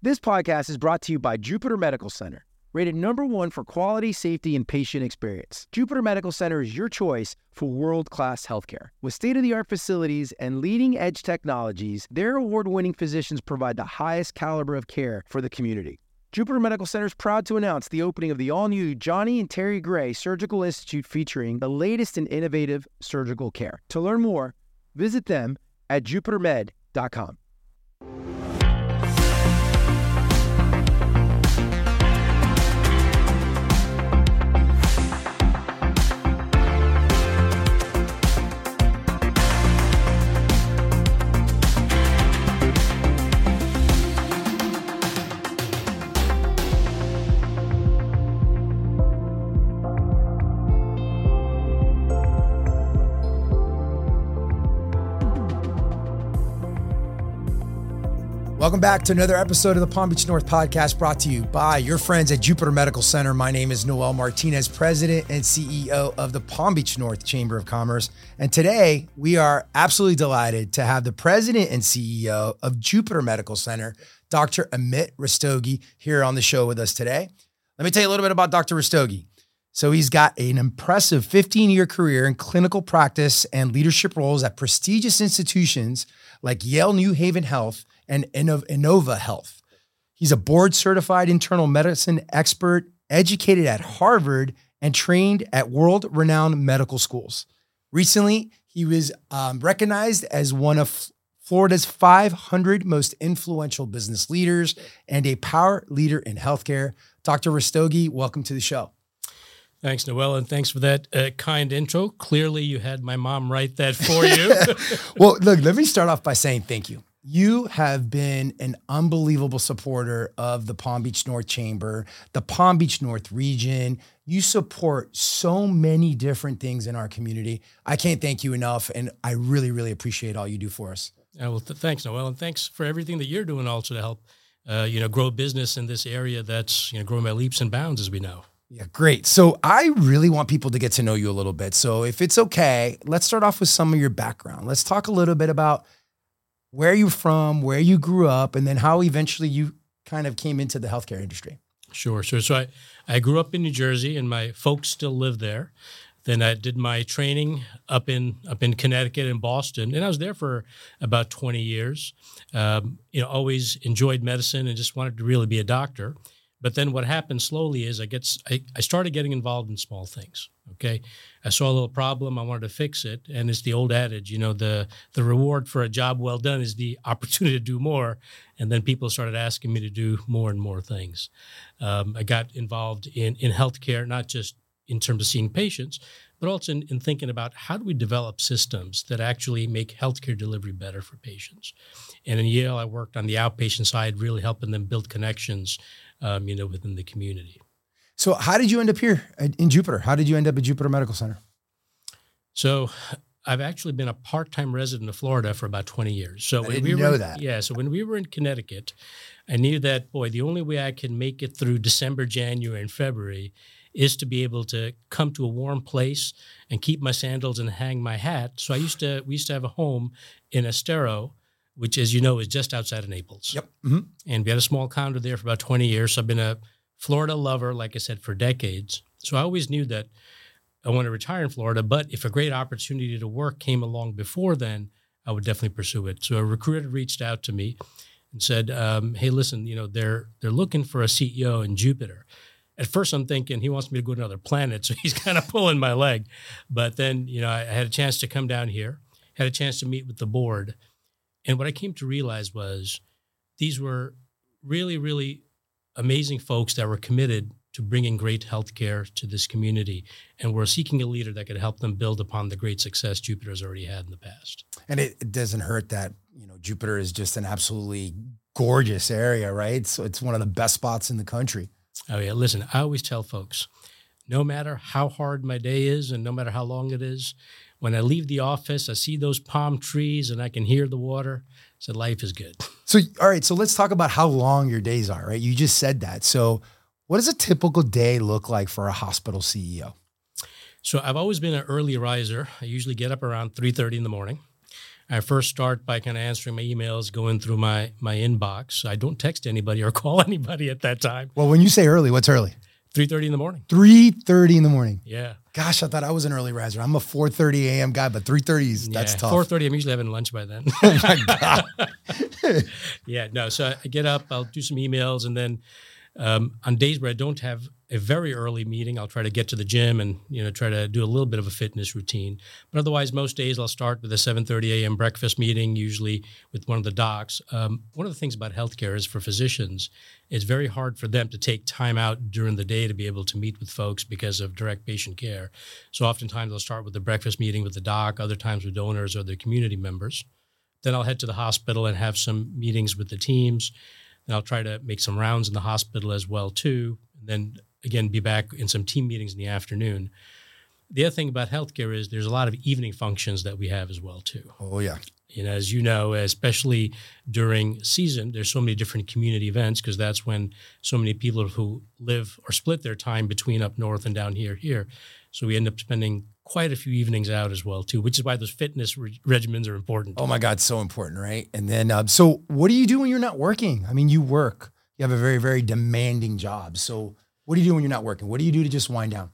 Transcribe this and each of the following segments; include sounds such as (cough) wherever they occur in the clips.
This podcast is brought to you by Jupiter Medical Center, rated number one for quality, safety, and patient experience. Jupiter Medical Center is your choice for world class healthcare. With state of the art facilities and leading edge technologies, their award winning physicians provide the highest caliber of care for the community. Jupiter Medical Center is proud to announce the opening of the all new Johnny and Terry Gray Surgical Institute featuring the latest in innovative surgical care. To learn more, visit them at jupitermed.com. Welcome back to another episode of the Palm Beach North podcast brought to you by your friends at Jupiter Medical Center. My name is Noel Martinez, President and CEO of the Palm Beach North Chamber of Commerce. And today we are absolutely delighted to have the President and CEO of Jupiter Medical Center, Dr. Amit Rastogi, here on the show with us today. Let me tell you a little bit about Dr. Rastogi. So he's got an impressive 15 year career in clinical practice and leadership roles at prestigious institutions like Yale New Haven Health and Inova Health. He's a board certified internal medicine expert, educated at Harvard, and trained at world renowned medical schools. Recently, he was um, recognized as one of Florida's 500 most influential business leaders and a power leader in healthcare. Dr. Rastogi, welcome to the show. Thanks, Noel, and thanks for that uh, kind intro. Clearly, you had my mom write that for you. (laughs) well, look, let me start off by saying thank you. You have been an unbelievable supporter of the Palm Beach North Chamber, the Palm Beach North region. You support so many different things in our community. I can't thank you enough, and I really, really appreciate all you do for us. Yeah, well, th- thanks, Noel, and thanks for everything that you're doing also to help, uh, you know, grow business in this area that's you know growing by leaps and bounds, as we know. Yeah, great. So I really want people to get to know you a little bit. So if it's okay, let's start off with some of your background. Let's talk a little bit about where are you from, where you grew up, and then how eventually you kind of came into the healthcare industry. Sure, sure. So I, I grew up in New Jersey, and my folks still live there. Then I did my training up in up in Connecticut and Boston, and I was there for about 20 years. Um, you know, always enjoyed medicine and just wanted to really be a doctor. But then what happened slowly is I get I, I started getting involved in small things. Okay, I saw a little problem, I wanted to fix it, and it's the old adage, you know, the the reward for a job well done is the (laughs) opportunity to do more. And then people started asking me to do more and more things. Um, I got involved in in healthcare, not just in terms of seeing patients, but also in, in, thinking about how do we develop systems that actually make healthcare delivery better for patients. And in Yale, I worked on the outpatient side, really helping them build connections um, you know, within the community. So, how did you end up here in Jupiter? How did you end up at Jupiter Medical Center? So, I've actually been a part-time resident of Florida for about 20 years. So I we know were, that. Yeah. So when we were in Connecticut, I knew that boy, the only way I can make it through December, January, and February is to be able to come to a warm place and keep my sandals and hang my hat. So I used to we used to have a home in Estero which, as you know, is just outside of Naples. Yep. Mm-hmm. And we had a small condo there for about 20 years. So I've been a Florida lover, like I said, for decades. So I always knew that I want to retire in Florida, but if a great opportunity to work came along before then, I would definitely pursue it. So a recruiter reached out to me and said, um, "Hey, listen, you know they're they're looking for a CEO in Jupiter." At first, I'm thinking he wants me to go to another planet, (laughs) so he's kind of pulling my leg. But then, you know, I had a chance to come down here, had a chance to meet with the board, and what I came to realize was these were really, really amazing folks that were committed to bringing great healthcare to this community and were seeking a leader that could help them build upon the great success Jupiter has already had in the past. And it, it doesn't hurt that, you know, Jupiter is just an absolutely gorgeous area, right? So it's one of the best spots in the country. Oh yeah, listen, I always tell folks, no matter how hard my day is and no matter how long it is, when I leave the office, I see those palm trees and I can hear the water. So life is good. So, all right. So let's talk about how long your days are, right? You just said that. So, what does a typical day look like for a hospital CEO? So I've always been an early riser. I usually get up around 3:30 in the morning. I first start by kind of answering my emails, going through my my inbox. I don't text anybody or (laughs) call anybody at that time. Well, when you say early, what's early? Three thirty in the morning. Three thirty in the morning. Yeah. Gosh, I thought I was an early riser. I'm a four thirty a.m. guy, but three thirty is that's tough. Four thirty. I'm usually having lunch by then. (laughs) oh (laughs) yeah. No. So I get up. I'll do some emails, and then um, on days where I don't have a very early meeting, I'll try to get to the gym and you know try to do a little bit of a fitness routine. But otherwise, most days I'll start with a 7:30 a.m. breakfast meeting, usually with one of the docs. Um, one of the things about healthcare is for physicians, it's very hard for them to take time out during the day to be able to meet with folks because of direct patient care. So oftentimes I'll start with the breakfast meeting with the doc, other times with donors or their community members. Then I'll head to the hospital and have some meetings with the teams and I'll try to make some rounds in the hospital as well too. And then again, be back in some team meetings in the afternoon. The other thing about healthcare is there's a lot of evening functions that we have as well too. Oh yeah. And as you know, especially during season, there's so many different community events because that's when so many people who live or split their time between up north and down here here. So we end up spending quite a few evenings out as well too, which is why those fitness re- regimens are important. Oh my God, so important, right? And then, um, so what do you do when you're not working? I mean, you work. You have a very, very demanding job. So, what do you do when you're not working? What do you do to just wind down?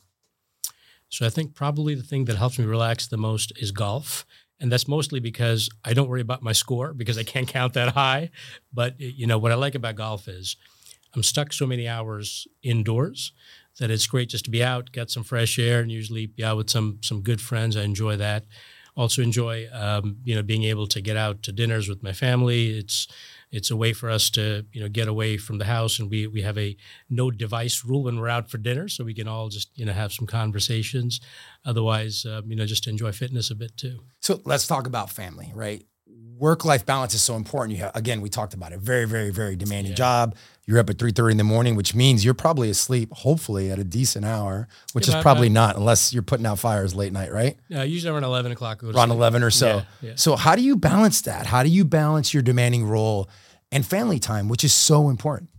So, I think probably the thing that helps me relax the most is golf. And that's mostly because I don't worry about my score because I can't count that high. But, you know, what I like about golf is I'm stuck so many hours indoors that it's great just to be out, get some fresh air, and usually be out with some some good friends. I enjoy that. Also enjoy um, you know being able to get out to dinners with my family. It's it's a way for us to you know get away from the house, and we we have a no device rule when we're out for dinner, so we can all just you know have some conversations. Otherwise, um, you know just enjoy fitness a bit too. So let's talk about family, right? Work life balance is so important. You have, again, we talked about it. Very, very, very demanding yeah. job. You're up at three thirty in the morning, which means you're probably asleep, hopefully at a decent hour, which yeah, is probably not unless you're putting out fires late night, right? Yeah, usually around eleven o'clock. Around eleven or so. Yeah, so how do you balance that? How do you balance your demanding role and family time, which is so important?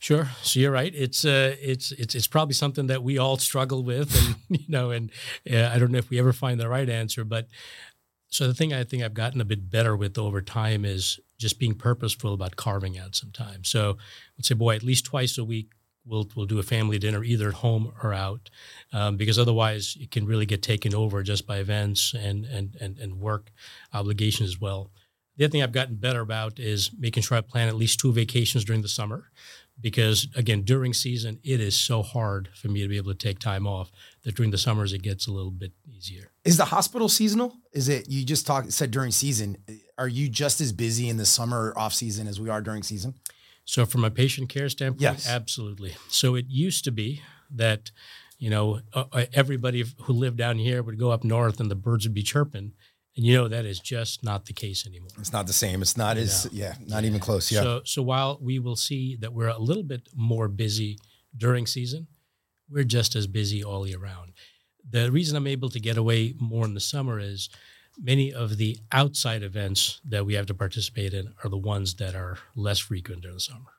Sure. So you're right. It's uh, it's it's it's probably something that we all struggle with, and (laughs) you know, and uh, I don't know if we ever find the right answer, but so the thing I think I've gotten a bit better with over time is just being purposeful about carving out some time. So I would say, boy, at least twice a week we'll we'll do a family dinner either at home or out, um, because otherwise it can really get taken over just by events and and and and work obligations as well. The other thing I've gotten better about is making sure I plan at least two vacations during the summer because again during season it is so hard for me to be able to take time off that during the summers it gets a little bit easier is the hospital seasonal is it you just talked said during season are you just as busy in the summer off season as we are during season so from a patient care standpoint yes. absolutely so it used to be that you know uh, uh everybody who lived down here would go up north and the birds would be chirping and you know that is just not the case anymore. It's not the same. It's not as yeah, not even close. Yeah. So so while we will see that we're a little bit more busy during season, we're just as busy all year round. The reason I'm able to get away more in the summer is many of the outside events that we have to participate in are the ones that are less frequent during the summer.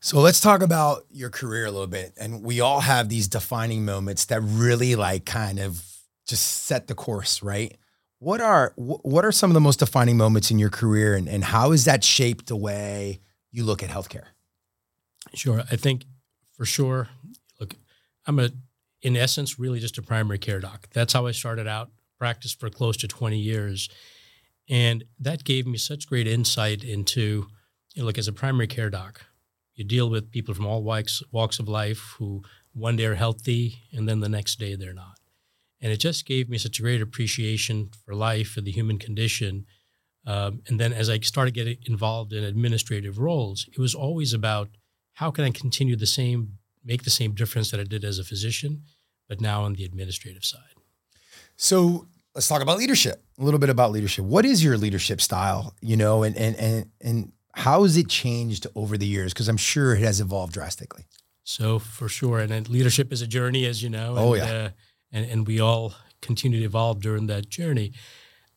So let's talk about your career a little bit. And we all have these defining moments that really like kind of just set the course, right? What are what are some of the most defining moments in your career, and, and how has that shaped the way you look at healthcare? Sure, I think for sure. Look, I'm a in essence really just a primary care doc. That's how I started out. Practiced for close to 20 years, and that gave me such great insight into, you know, like as a primary care doc, you deal with people from all walks walks of life who one day are healthy and then the next day they're not. And it just gave me such a great appreciation for life, for the human condition. Um, and then as I started getting involved in administrative roles, it was always about how can I continue the same, make the same difference that I did as a physician, but now on the administrative side. So let's talk about leadership. A little bit about leadership. What is your leadership style? You know, and and and and how has it changed over the years? Because I'm sure it has evolved drastically. So for sure, and leadership is a journey, as you know. Oh, and, oh yeah. Uh, and, and we all continue to evolve during that journey.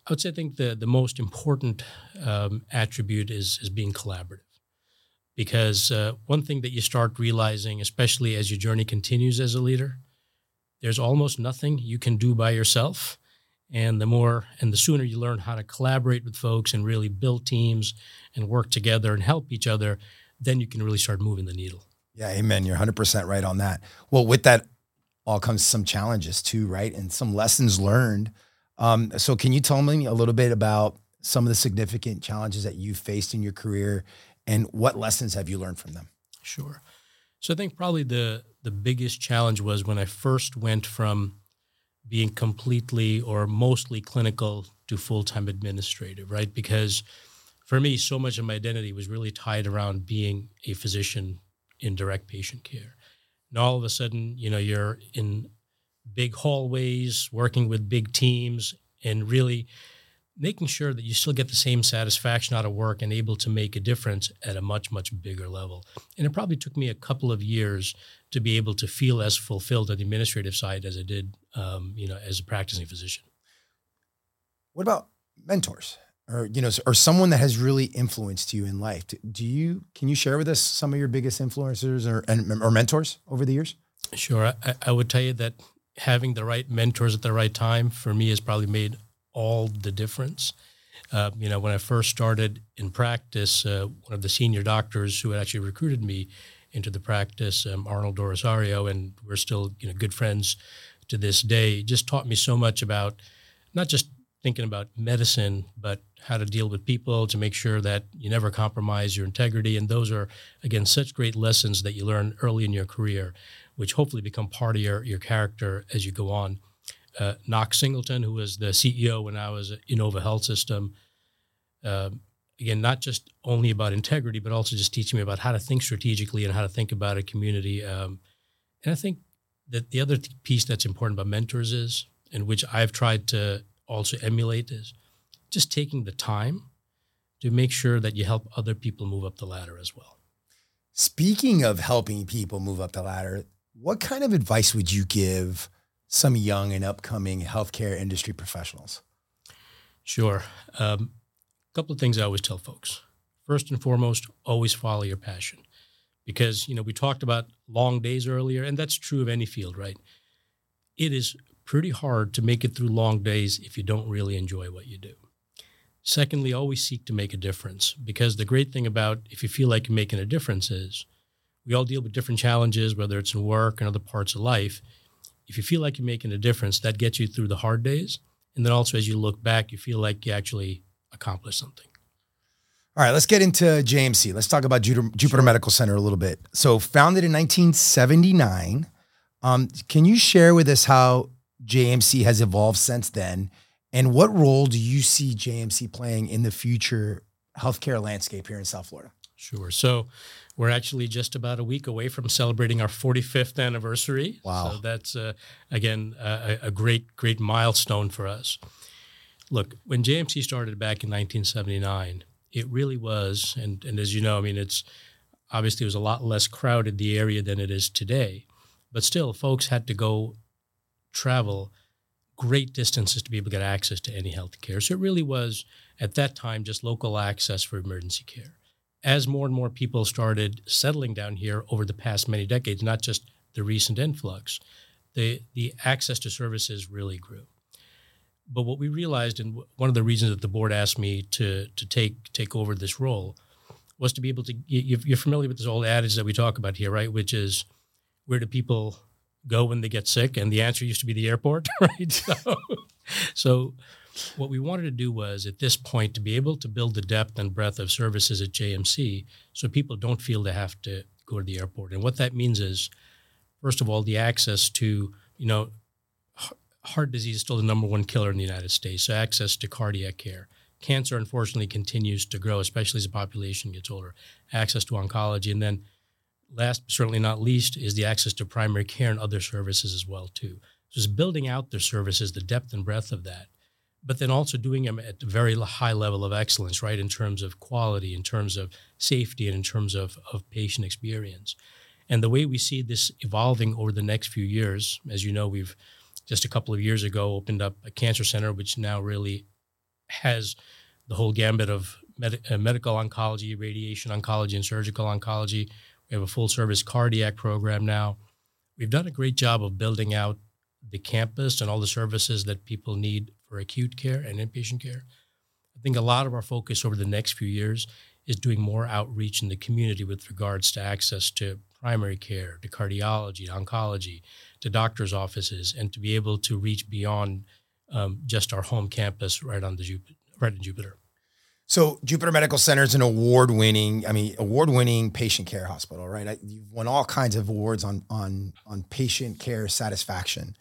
I would say I think the, the most important um, attribute is, is being collaborative. Because uh, one thing that you start realizing, especially as your journey continues as a leader, there's almost nothing you can do by yourself. And the more and the sooner you learn how to collaborate with folks and really build teams and work together and help each other, then you can really start moving the needle. Yeah, amen. You're 100% right on that. Well, with that all comes some challenges too, right? And some lessons learned. Um, so, can you tell me a little bit about some of the significant challenges that you faced in your career and what lessons have you learned from them? Sure. So, I think probably the, the biggest challenge was when I first went from being completely or mostly clinical to full time administrative, right? Because for me, so much of my identity was really tied around being a physician in direct patient care. And all of a sudden, you know, you're in big hallways, working with big teams, and really making sure that you still get the same satisfaction out of work and able to make a difference at a much, much bigger level. And it probably took me a couple of years to be able to feel as fulfilled on the administrative side as I did, um, you know, as a practicing physician. What about mentors? or you know or someone that has really influenced you in life do you can you share with us some of your biggest influencers or and, or mentors over the years sure I, I, would tell you that having the right mentors at the right time for me has probably made all the difference uh, you know when i first started in practice uh, one of the senior doctors who had actually recruited me into the practice um, Arnold DoRosario and we're still you know good friends to this day just taught me so much about not just thinking about medicine, but how to deal with people to make sure that you never compromise your integrity. And those are, again, such great lessons that you learn early in your career, which hopefully become part of your, your character as you go on. Uh, Knox Singleton, who was the CEO when I was at Inova Health System, uh, again, not just only about integrity, but also just teaching me about how to think strategically and how to think about a community. Um, and I think that the other piece that's important about mentors is, and which I've tried to also emulate is just taking the time to make sure that you help other people move up the ladder as well. Speaking of helping people move up the ladder, what kind of advice would you give some young and upcoming healthcare industry professionals? Sure. A um, couple of things I always tell folks. First and foremost, always follow your passion. Because, you know, we talked about long days earlier, and that's true of any field, right? It is pretty hard to make it through long days if you don't really enjoy what you do. Secondly, always seek to make a difference because the great thing about if you feel like you're making a difference is we all deal with different challenges, whether it's in work and other parts of life. If you feel like you're making a difference, that gets you through the hard days. And then also, as you look back, you feel like you actually accomplished something. All right, let's get into JMC. Let's talk about Jupiter, Jupiter. Medical Center a little bit. So, founded in 1979, um, can you share with us how JMC has evolved since then? And what role do you see JMC playing in the future healthcare landscape here in South Florida? Sure. So we're actually just about a week away from celebrating our 45th anniversary. Wow. So that's, uh, again, a, a great, great milestone for us. Look, when JMC started back in 1979, it really was, and, and as you know, I mean, it's obviously it was a lot less crowded, the area, than it is today. But still, folks had to go travel great distances to be able to get access to any health care. So it really was, at that time, just local access for emergency care. As more and more people started settling down here over the past many decades, not just the recent influx, the, the access to services really grew. But what we realized, and one of the reasons that the board asked me to, to take, take over this role, was to be able to. You're familiar with this old adage that we talk about here, right? Which is, where do people go when they get sick, and the answer used to be the airport, (laughs) right? So, so what we wanted to do was at this point to be able to build the depth and breadth of services at JMC so people don't feel they have to go to the airport. And what that means is, first of all, the access to, you know, heart disease is still the number one killer in the United States. So access to cardiac care. Cancer, unfortunately, continues to grow, especially as the population gets older. Access to oncology. And then last but certainly not least is the access to primary care and other services as well too. So it's building out the services, the depth and breadth of that, but then also doing them at a very high level of excellence, right, in terms of quality, in terms of safety, and in terms of, of patient experience. And the way we see this evolving over the next few years, as you know, we've just a couple of years ago opened up a cancer center, which now really has the whole gambit of med- uh, medical oncology, radiation oncology, and surgical oncology. We have a full service cardiac program now. We've done a great job of building out the campus and all the services that people need for acute care and inpatient care. I think a lot of our focus over the next few years is doing more outreach in the community with regards to access to primary care, to cardiology, to oncology, to doctors' offices, and to be able to reach beyond um, just our home campus right on the Jupiter, right in Jupiter. So Jupiter Medical Center is an award-winning, I mean, award-winning patient care hospital, right? You've won all kinds of awards on on on patient care satisfaction.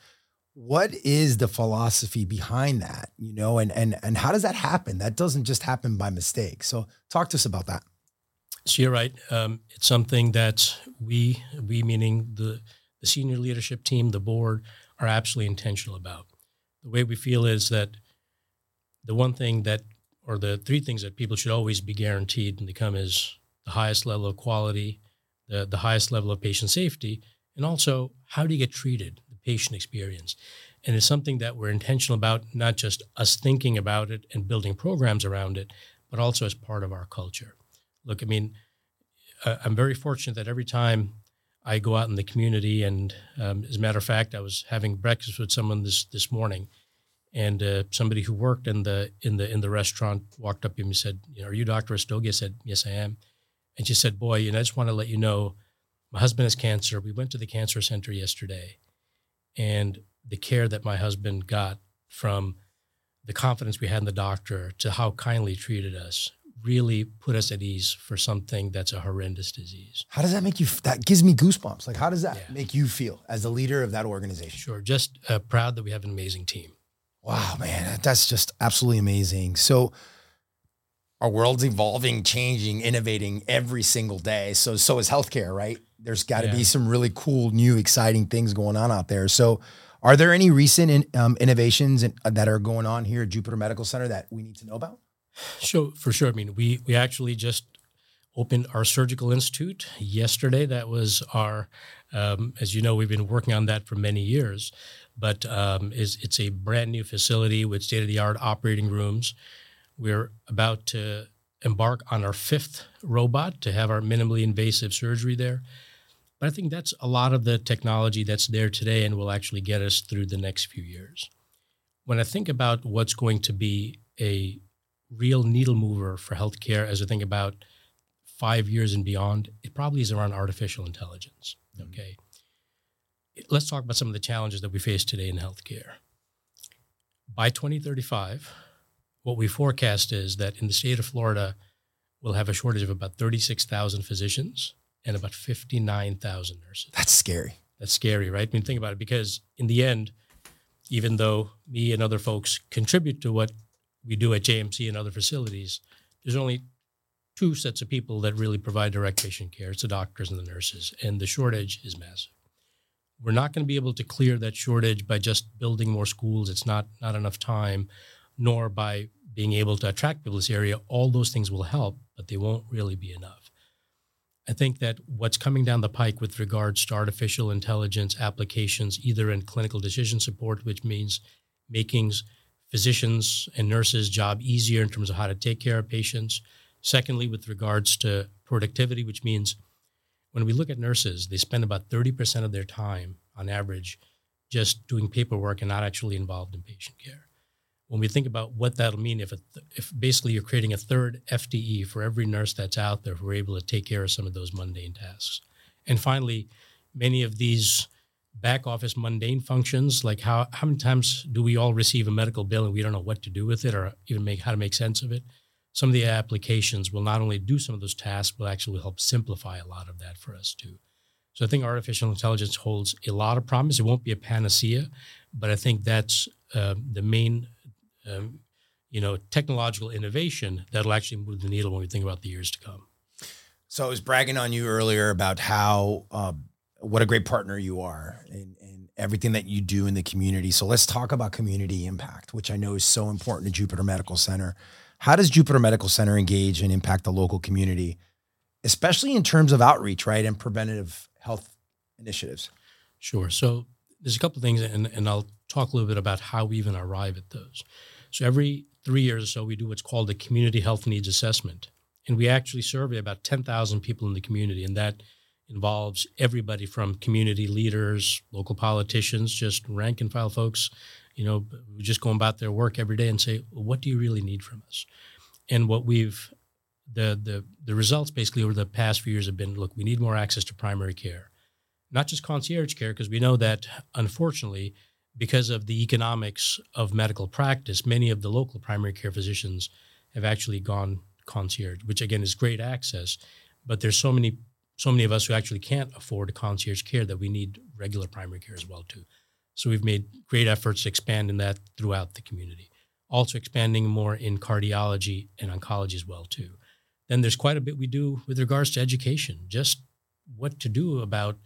What is the philosophy behind that? You know, and and and how does that happen? That doesn't just happen by mistake. So talk to us about that. So you're right. Um, it's something that we, we meaning the the senior leadership team, the board, are absolutely intentional about. The way we feel is that the one thing that, or the three things that people should always be guaranteed when they come is the highest level of quality, the, the highest level of patient safety, and also how do you get treated, patient experience. And it's something that we're intentional about, not just us thinking about it and building programs around it, but also as part of our culture. Look, I mean, uh, I'm very fortunate that every time I go out in the community, and um, as a matter of fact, I was having breakfast with someone this this morning, and uh, somebody who worked in the in the in the restaurant walked up to me and said, you know, "Are you Dr. Rastogi?" I said, "Yes, I am." And she said, "Boy, you know, I just want to let you know, my husband has cancer. We went to the cancer center yesterday, and the care that my husband got from the confidence we had in the doctor to how kindly he treated us really put us at ease for something that's a horrendous disease. How does that make you? That gives me goosebumps. Like, how does that yeah. make you feel as the leader of that organization? Sure. Just uh, proud that we have an amazing team. Wow, man, that's just absolutely amazing. So, our world's evolving, changing, innovating every single day. So, so is healthcare, right? There's got to yeah. be some really cool, new, exciting things going on out there. So, are there any recent in, um, innovations in, uh, that are going on here at Jupiter Medical Center that we need to know about? Sure, for sure. I mean, we we actually just opened our surgical institute yesterday. That was our, um, as you know, we've been working on that for many years, but um, is it's a brand new facility with state of the art operating rooms. We're about to embark on our fifth robot to have our minimally invasive surgery there. But I think that's a lot of the technology that's there today and will actually get us through the next few years. When I think about what's going to be a real needle mover for healthcare as I think about five years and beyond, it probably is around artificial intelligence. Mm-hmm. Okay. Let's talk about some of the challenges that we face today in healthcare. By 2035, what we forecast is that in the state of Florida, we'll have a shortage of about 36,000 physicians and about 59,000 nurses. That's scary. That's scary, right? I mean, think about it because in the end, even though me and other folks contribute to what we do at JMC and other facilities, there's only two sets of people that really provide direct patient care. It's the doctors and the nurses, and the shortage is massive. We're not going to be able to clear that shortage by just building more schools. It's not not enough time, nor by being able to attract people to this area. All those things will help, but they won't really be enough. I think that what's coming down the pike with regards to artificial intelligence applications, either in clinical decision support, which means making physicians and nurses' job easier in terms of how to take care of patients. Secondly, with regards to productivity, which means when we look at nurses, they spend about 30% of their time on average just doing paperwork and not actually involved in patient care. When we think about what that'll mean, if, th- if basically you're creating a third FTE for every nurse that's out there who are able to take care of some of those mundane tasks. And finally, many of these back office mundane functions like how how many times do we all receive a medical bill and we don't know what to do with it or even make how to make sense of it? Some of the applications will not only do some of those tasks but actually help simplify a lot of that for us too. So i think artificial intelligence holds a lot of promise. It won't be a panacea but i think that's uh, the main um, you know technological innovation that'll actually move the needle when we think about the years to come so i was bragging on you earlier about how uh, what a great partner you are and, and everything that you do in the community. So let's talk about community impact, which I know is so important to Jupiter Medical Center. How does Jupiter Medical Center engage and impact the local community, especially in terms of outreach, right, and preventative health initiatives? Sure. So there's a couple of things, and, and I'll talk a little bit about how we even arrive at those. So every three years or so, we do what's called a community health needs assessment, and we actually survey about 10,000 people in the community, and that – involves everybody from community leaders, local politicians, just rank and file folks, you know, just going about their work every day and say, well, what do you really need from us? And what we've the the the results basically over the past few years have been look, we need more access to primary care, not just concierge care, because we know that unfortunately, because of the economics of medical practice, many of the local primary care physicians have actually gone concierge, which again is great access, but there's so many so many of us who actually can't afford concierge care that we need regular primary care as well too. So we've made great efforts to expand in that throughout the community. Also expanding more in cardiology and oncology as well too. Then there's quite a bit we do with regards to education, just what to do about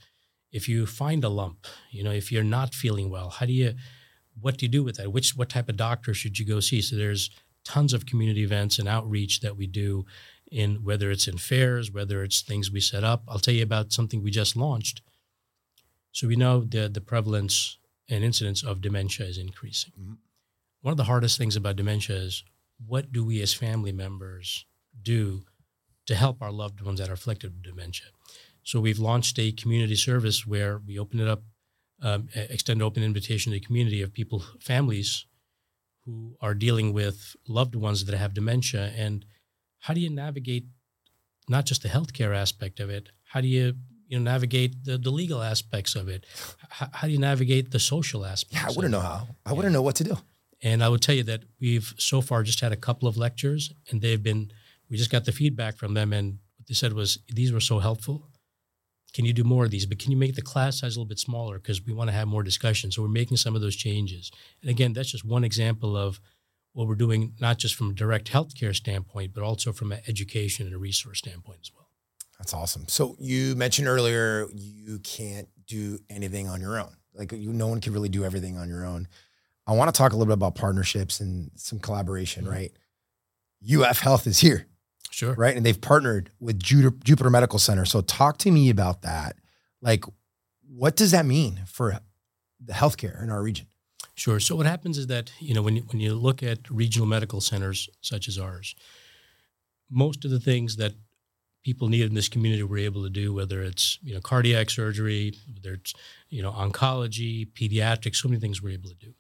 if you find a lump, you know, if you're not feeling well, how do you what do you do with that? Which what type of doctor should you go see? So there's tons of community events and outreach that we do in whether it's in fairs, whether it's things we set up. I'll tell you about something we just launched. So we know the the prevalence and incidence of dementia is increasing. Mm-hmm. One of the hardest things about dementia is what do we as family members do to help our loved ones that are afflicted with dementia? So we've launched a community service where we open it up, um, extend open invitation to the community of people, families who are dealing with loved ones that have dementia. And how do you navigate not just the healthcare aspect of it? How do you you know navigate the, the legal aspects of it? H- how do you navigate the social aspects? Yeah, I wouldn't know how. I yeah. wouldn't know what to do. And I would tell you that we've so far just had a couple of lectures, and they've been. We just got the feedback from them, and what they said was these were so helpful. Can you do more of these? But can you make the class size a little bit smaller because we want to have more discussion? So we're making some of those changes. And again, that's just one example of what we're doing, not just from a direct healthcare standpoint, but also from an education and a resource standpoint as well. That's awesome. So you mentioned earlier you can't do anything on your own. Like you, no one can really do everything on your own. I want to talk a little bit about partnerships and some collaboration, mm-hmm. right? UF Health is here. Sure. Right. And they've partnered with Jupiter Medical Center. So talk to me about that. Like, what does that mean for the healthcare in our region? Sure. So what happens is that, you know, when you, when you look at regional medical centers such as ours, most of the things that people need in this community were able to do, whether it's you know cardiac surgery, whether it's you know oncology, pediatrics, so many things we're able to do.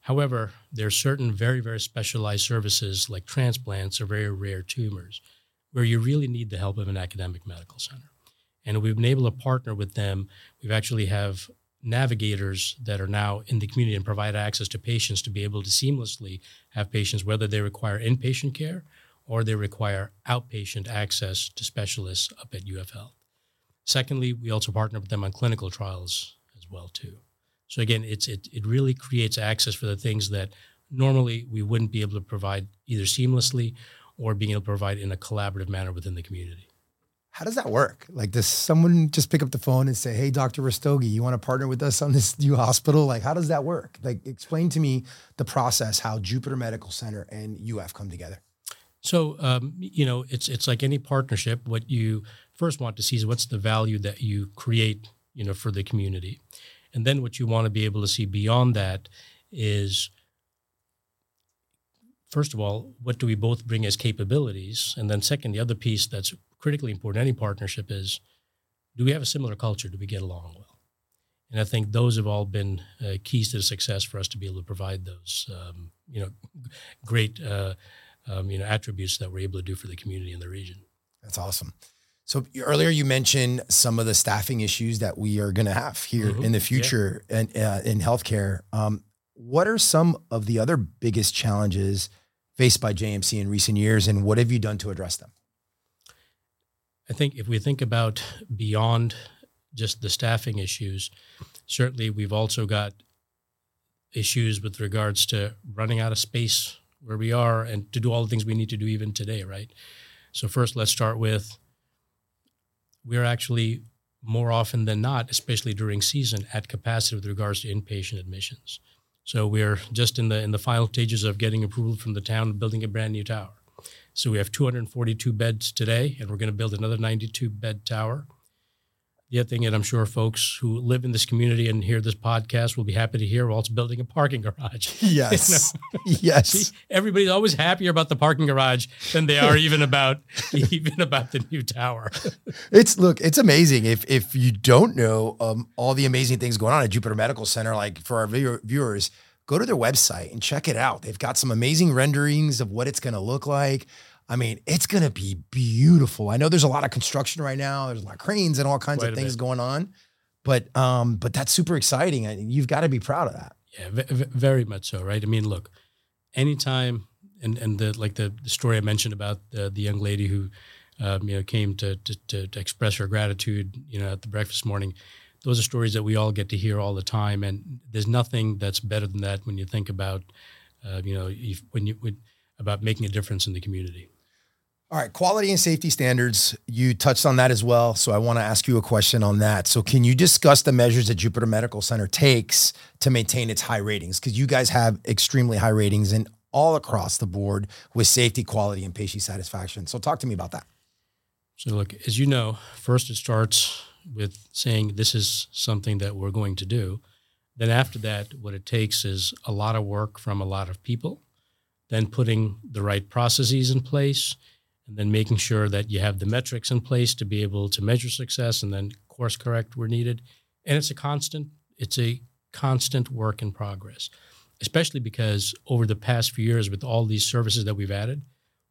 However, there are certain very very specialized services like transplants or very rare tumors where you really need the help of an academic medical center. And we've been able to partner with them. We've actually have navigators that are now in the community and provide access to patients to be able to seamlessly have patients, whether they require inpatient care or they require outpatient access to specialists up at UF Health. Secondly, we also partner with them on clinical trials as well too. So again, it's it it really creates access for the things that normally we wouldn't be able to provide either seamlessly or being able to provide in a collaborative manner within the community. How does that work? Like, does someone just pick up the phone and say, "Hey, Dr. Rastogi, you want to partner with us on this (laughs) new hospital?" Like, how does that work? Like, explain to me the process how Jupiter Medical Center and UF come together. So um, you know, it's it's like any partnership. What you first want to see is what's the value that you create, you know, for the community, and then what you want to be able to see beyond that is, first of all, what do we both bring as capabilities, and then second, the other piece that's critically important in any partnership is, do we have a similar culture? Do we get along well? And I think those have all been uh, keys to the success for us to be able to provide those, um, you know, great. Uh, um, you know attributes that we're able to do for the community and the region. That's awesome. So earlier you mentioned some of the staffing issues that we are going to have here mm-hmm. in the future yeah. and uh, in healthcare. Um, what are some of the other biggest challenges faced by JMC in recent years, and what have you done to address them? I think if we think about beyond just the staffing issues, certainly we've also got issues with regards to running out of space where we are and to do all the things we need to do even today, right? So first, let's start with we're actually more often than not, especially during season, at capacity with regards to inpatient admissions. So we're just in the in the final stages of getting approval from the town building a brand new tower. So we have 242 beds today, and we're going to build another 92 bed tower the other thing that I'm sure folks who live in this community and hear this podcast will be happy to hear, well, it's building a parking garage. (laughs) Yes. you know? (laughs) Yes. See, everybody's always happier about the parking garage than they are even about (laughs) even about the new tower. it's look, it's amazing. If if you don't know um, all the amazing things going on at Jupiter Medical Center, like for our viewers, go to their website and check it out. They've got some amazing renderings of what it's going to look like. I mean, it's going to be beautiful. I know there's a lot of construction right now. There's a lot of cranes and all kinds Quite of things bit. going on. But um, but that's super exciting, and you've got to be proud of that. Yeah, v- v- very much so, right? I mean, look, anytime, and and the like the, the story I mentioned about the, the young lady who, um, you know, came to, to to to express her gratitude, you know, at the breakfast morning. Those are stories that we all get to hear all the time, and there's nothing that's better than that when you think about, uh, you know, if, when you when, about making a difference in the community. All right, quality and safety standards. You touched on that as well. So I want to ask you a question on that. So can you discuss the measures that Jupiter Medical Center takes to maintain its high ratings? Because you guys have extremely high ratings and all across the board with safety, quality, and patient satisfaction. So talk to me about that. So, look, as you know, first it starts with saying this is something that we're going to do. Then, after that, what it takes is a lot of work from a lot of people, then putting the right processes in place, and then making sure that you have the metrics in place to be able to measure success and then course correct where needed. And it's a constant, it's a constant work in progress, especially because over the past few years, with all these services that we've added,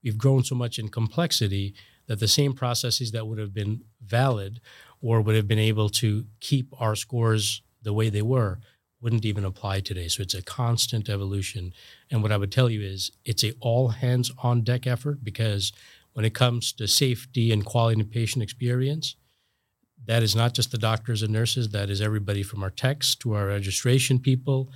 we've grown so much in complexity that the same processes that would have been valid or would have been able to keep our scores the way they were wouldn't even apply today. So it's a constant evolution. And what I would tell you is it's a all hands on deck effort because when it comes to safety and quality and patient experience, that is not just the doctors and nurses, that is everybody from our techs to our registration people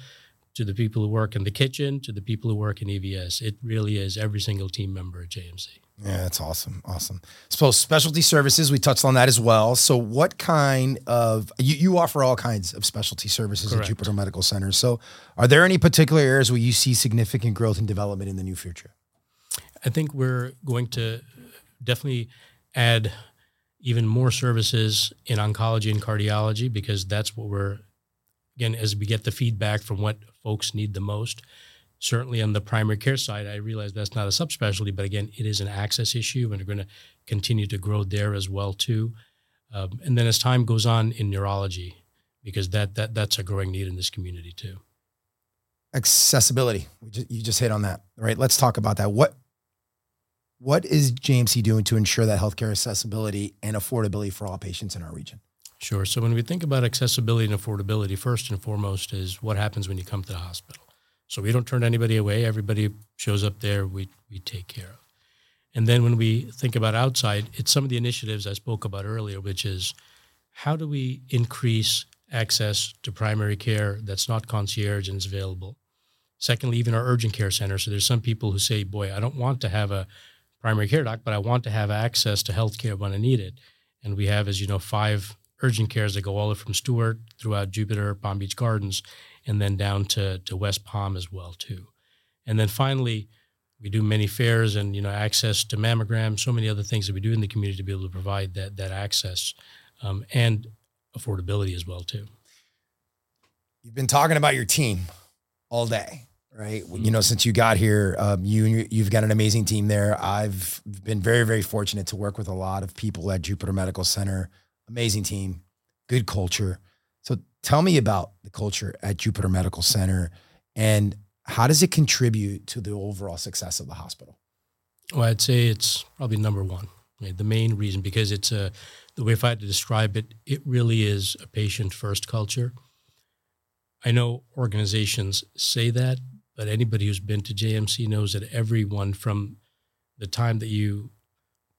to the people who work in the kitchen to the people who work in EVS. It really is every single team member at JMC. Yeah, that's awesome. Awesome. So specialty services, we touched on that as well. So what kind of you, you offer all kinds of specialty services Correct. at Jupiter Medical Center. So are there any particular areas where you see significant growth and development in the near future? I think we're going to definitely add even more services in oncology and cardiology because that's what we're again as we get the feedback from what folks need the most. Certainly on the primary care side, I realize that's not a subspecialty, but again, it is an access issue, and we're going to continue to grow there as well too. Um, and then as time goes on in neurology, because that that that's a growing need in this community too. Accessibility. We just, you just hit on that, right? Let's talk about that. What what is JMC doing to ensure that healthcare accessibility and affordability for all patients in our region? Sure. So when we think about accessibility and affordability, first and foremost is what happens when you come to the hospital. So we don't turn anybody away. Everybody shows up there, we, we take care of. And then when we think about outside, it's some of the initiatives I spoke about earlier, which is how do we increase access to primary care that's not concierge and is available? Secondly, even our urgent care center. So there's some people who say, boy, I don't want to have a primary care doc, but I want to have access to health care when I need it. And we have, as you know, five urgent cares that go all the way from Stuart throughout Jupiter, Palm Beach Gardens, and then down to, to West Palm as well too. And then finally, we do many fairs and you know access to mammograms, so many other things that we do in the community to be able to provide that that access um, and affordability as well too. You've been talking about your team all day, right? You know, since you got here, um, you you've got an amazing team there. I've been very, very fortunate to work with a lot of people at Jupiter Medical Center. Amazing team, good culture. Tell me about the culture at Jupiter Medical Center and how does it contribute to the overall success of the hospital? Well, I'd say it's probably number one. The main reason because it's a the way if I had to describe it, it really is a patient first culture. I know organizations say that, but anybody who's been to JMC knows that everyone from the time that you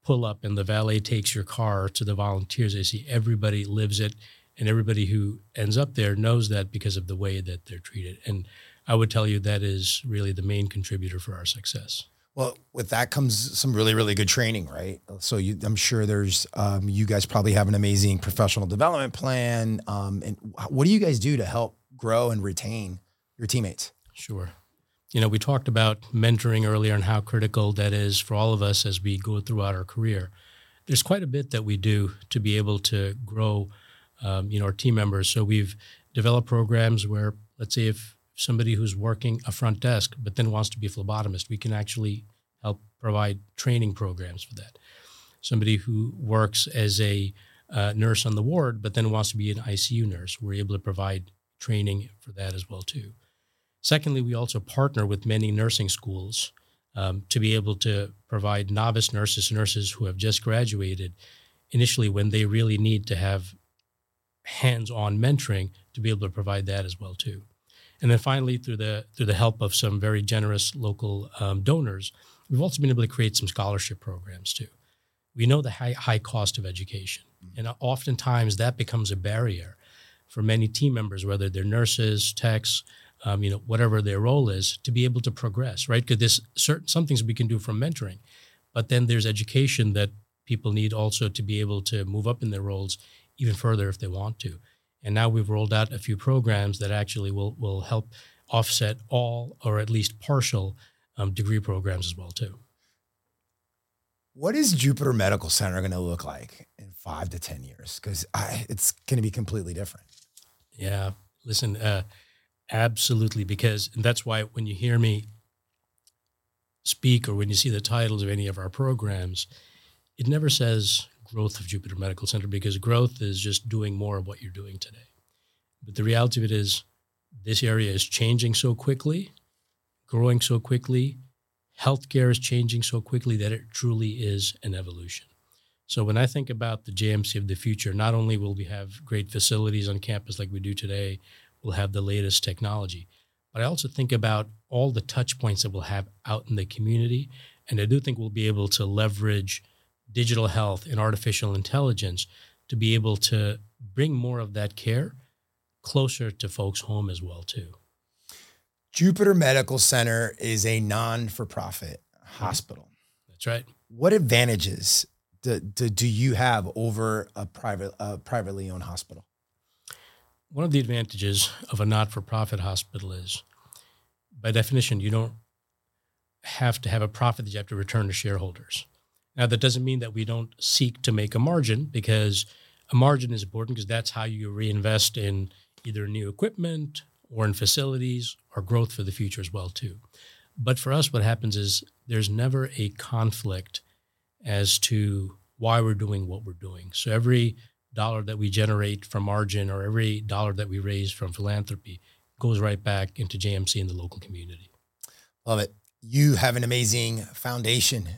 pull up and the valet takes your car to the volunteers, they see everybody lives it and everybody who ends up there knows that because of the way that they're treated. And I would tell you that is really the main contributor for our success. Well, with that comes some really, really good training, right? So you, I'm sure there's, um, you guys probably have an amazing professional development plan. Um, and what do you guys do to help grow and retain your teammates? Sure. You know, we talked about mentoring earlier and how critical that is for all of us as we go throughout our career. There's quite a bit that we do to be able to grow, um, you know, our team members. So we've developed programs where, let's say, if somebody who's working a front desk but then wants to be a phlebotomist, we can actually help provide training programs for that. Somebody who works as a uh, nurse on the ward but then wants to be an ICU nurse, we're able to provide training for that as well too Secondly, we also partner with many nursing schools um, to be able to provide novice nurses, nurses who have just graduated, initially when they really need to have hands-on mentoring to be able to provide that as well too. And then finally, through the through the help of some very generous local um, donors, we've also been able to create some scholarship programs too. We know the high, high cost of education, and oftentimes that becomes a barrier for many team members, whether they're nurses, techs, um, you know, whatever their role is, to be able to progress, right? Because there's certain some things we can do from mentoring, but then there's education that people need also to be able to move up in their roles even further if they want to. And now we've rolled out a few programs that actually will will help offset all or at least partial um, degree programs as well too. What is Jupiter Medical Center going to look like in five to ten years? Because it's going to be completely different. Yeah, listen, uh, absolutely. Because that's why when you hear me speak or when you see the titles of any of our programs, it never says growth of Jupiter Medical Center because growth is just doing more of what you're doing today. But the reality of it is, this area is changing so quickly, growing so quickly. Healthcare is changing so quickly that it truly is an evolution. So when I think about the JMC of the future, not only will we have great facilities on campus like we do today, we'll have the latest technology, but I also think about all the touch points that we'll have out in the community. And I do think we'll be able to leverage digital health and artificial intelligence to be able to bring more of that care closer to folks home as well too. Jupiter Medical Center is a non-for-profit mm-hmm. hospital. That's right. What advantages do, do, do you have over a private a privately owned hospital? One of the advantages of a not-for-profit hospital is by definition you don't have to have a profit that you have to return to shareholders. Now, that doesn't mean that we don't seek to make a margin because a margin is important because that's how you reinvest in either new equipment or in facilities or growth for the future as well too. But for us, what happens is there's never a conflict as to why we're doing what we're doing. So every dollar that we generate from margin or every dollar that we raise from philanthropy goes right back into JMC and the local community. Love it. You have an amazing foundation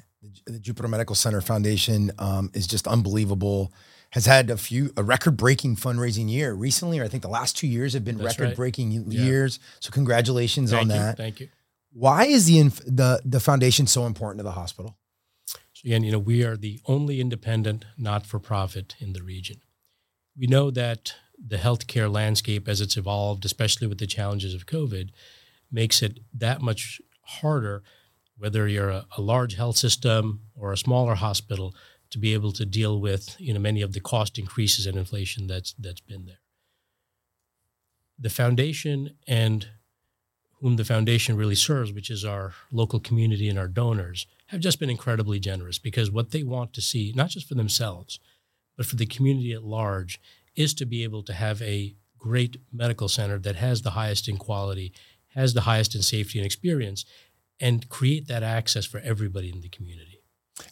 the Jupiter Medical Center Foundation um, is just unbelievable. Has had a few a record breaking fundraising year recently, or I think the last two years have been record breaking right. years. Yeah. So congratulations Thank on you. that. Thank you. Why is the the the foundation so important to the hospital? So again, you know, we are the only independent not for profit in the region. We know that the healthcare landscape, as it's evolved, especially with the challenges of COVID, makes it that much harder whether you're a, a, large health system or a smaller hospital, to be able to deal with you know many of the cost increases and inflation that's that's been there. The foundation and whom the foundation really serves, which is our local community and our donors, have just been incredibly generous because what they want to see, not just for themselves, but for the community at large, is to be able to have a great medical center that has the highest in quality, has the highest in safety and experience, and create that access for everybody in the community.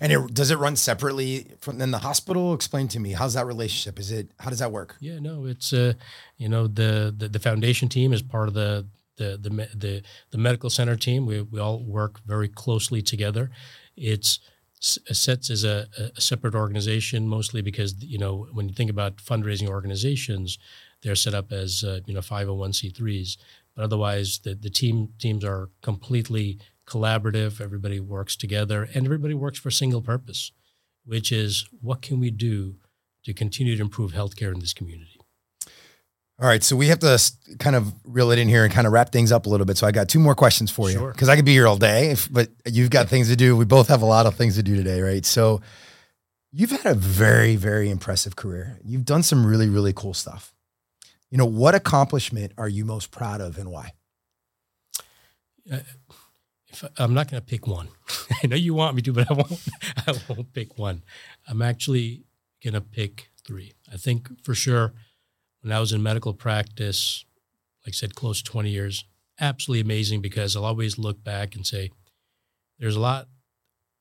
And it, does it run separately from then the hospital? Explain to me how's that relationship? Is it how does that work? Yeah, no, it's uh, you know the, the the foundation team is part of the the the the, the medical center team. We we all work very closely together. It's sets as a, a, separate organization mostly because you know when you think about fundraising organizations, they're set up as uh, you know 501c3s, but otherwise the the team teams are completely collaborative, everybody works together, and everybody works for a single purpose, which is what can we do to continue to improve healthcare in this community? All right, so we have to kind of reel it in here and kind of wrap things up a little bit. So I got two more questions for you because sure. I could be here all day, if, but you've got things to do. We both have a lot of things to do today, right? So you've had a very, very impressive career. You've done some really, really cool stuff. You know, what accomplishment are you most proud of and why? Uh, I'm not going to pick one. (laughs) I know you want me to, but I won't. (laughs) I won't pick one. I'm actually going to pick three. I think for sure, when I was in medical practice, like I said, close to 20 years, absolutely amazing because I'll always look back and say, there's a lot.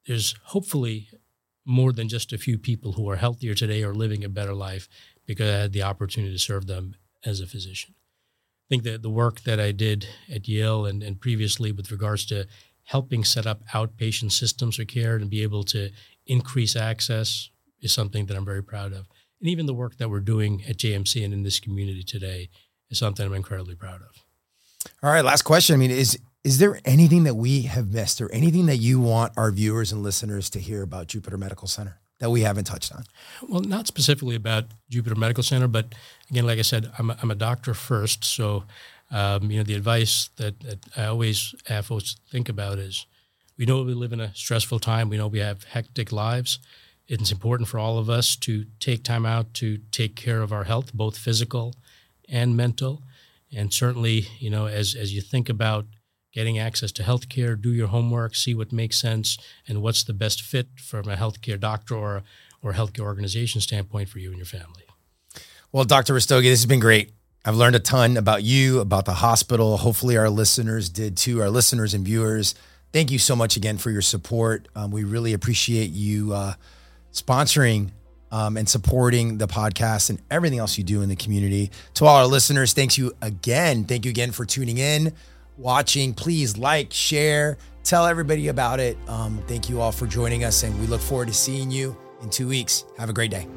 There's hopefully more than just a few people who are healthier today or living a better life because I had the opportunity to serve them as a physician. Think that the work that I did at Yale and, and previously with regards to helping set up outpatient systems of care and be able to increase access is something that I'm very proud of. And even the work that we're doing at JMC and in this community today is something I'm incredibly proud of. All right, last question. I mean, is is there anything that we have missed or anything that you want our viewers and listeners to hear about Jupiter Medical Center that we haven't touched on? Well, not specifically about Jupiter Medical Center, but again, like I said, I'm a, I'm a doctor first. So, um, you know, the advice that, that I always have folks think about is we know we live in a stressful time. We know we have hectic lives. It's important for all of us to take time out to take care of our health, both physical and mental. And certainly, you know, as, as you think about getting access to healthcare, do your homework, see what makes sense, and what's the best fit from a healthcare doctor or or healthcare organization standpoint for you and your family. Well, Dr. Rastogi, this has been great. I've learned a ton about you, about the hospital. Hopefully, our listeners did too, our listeners and viewers. Thank you so much again for your support. Um, we really appreciate you uh, sponsoring um, and supporting the podcast and everything else you do in the community. To all our listeners, thanks you again. Thank you again for tuning in watching. Please like, share, tell everybody about it. Um, thank you all for joining us, and we look forward to seeing you in two weeks. Have a great day.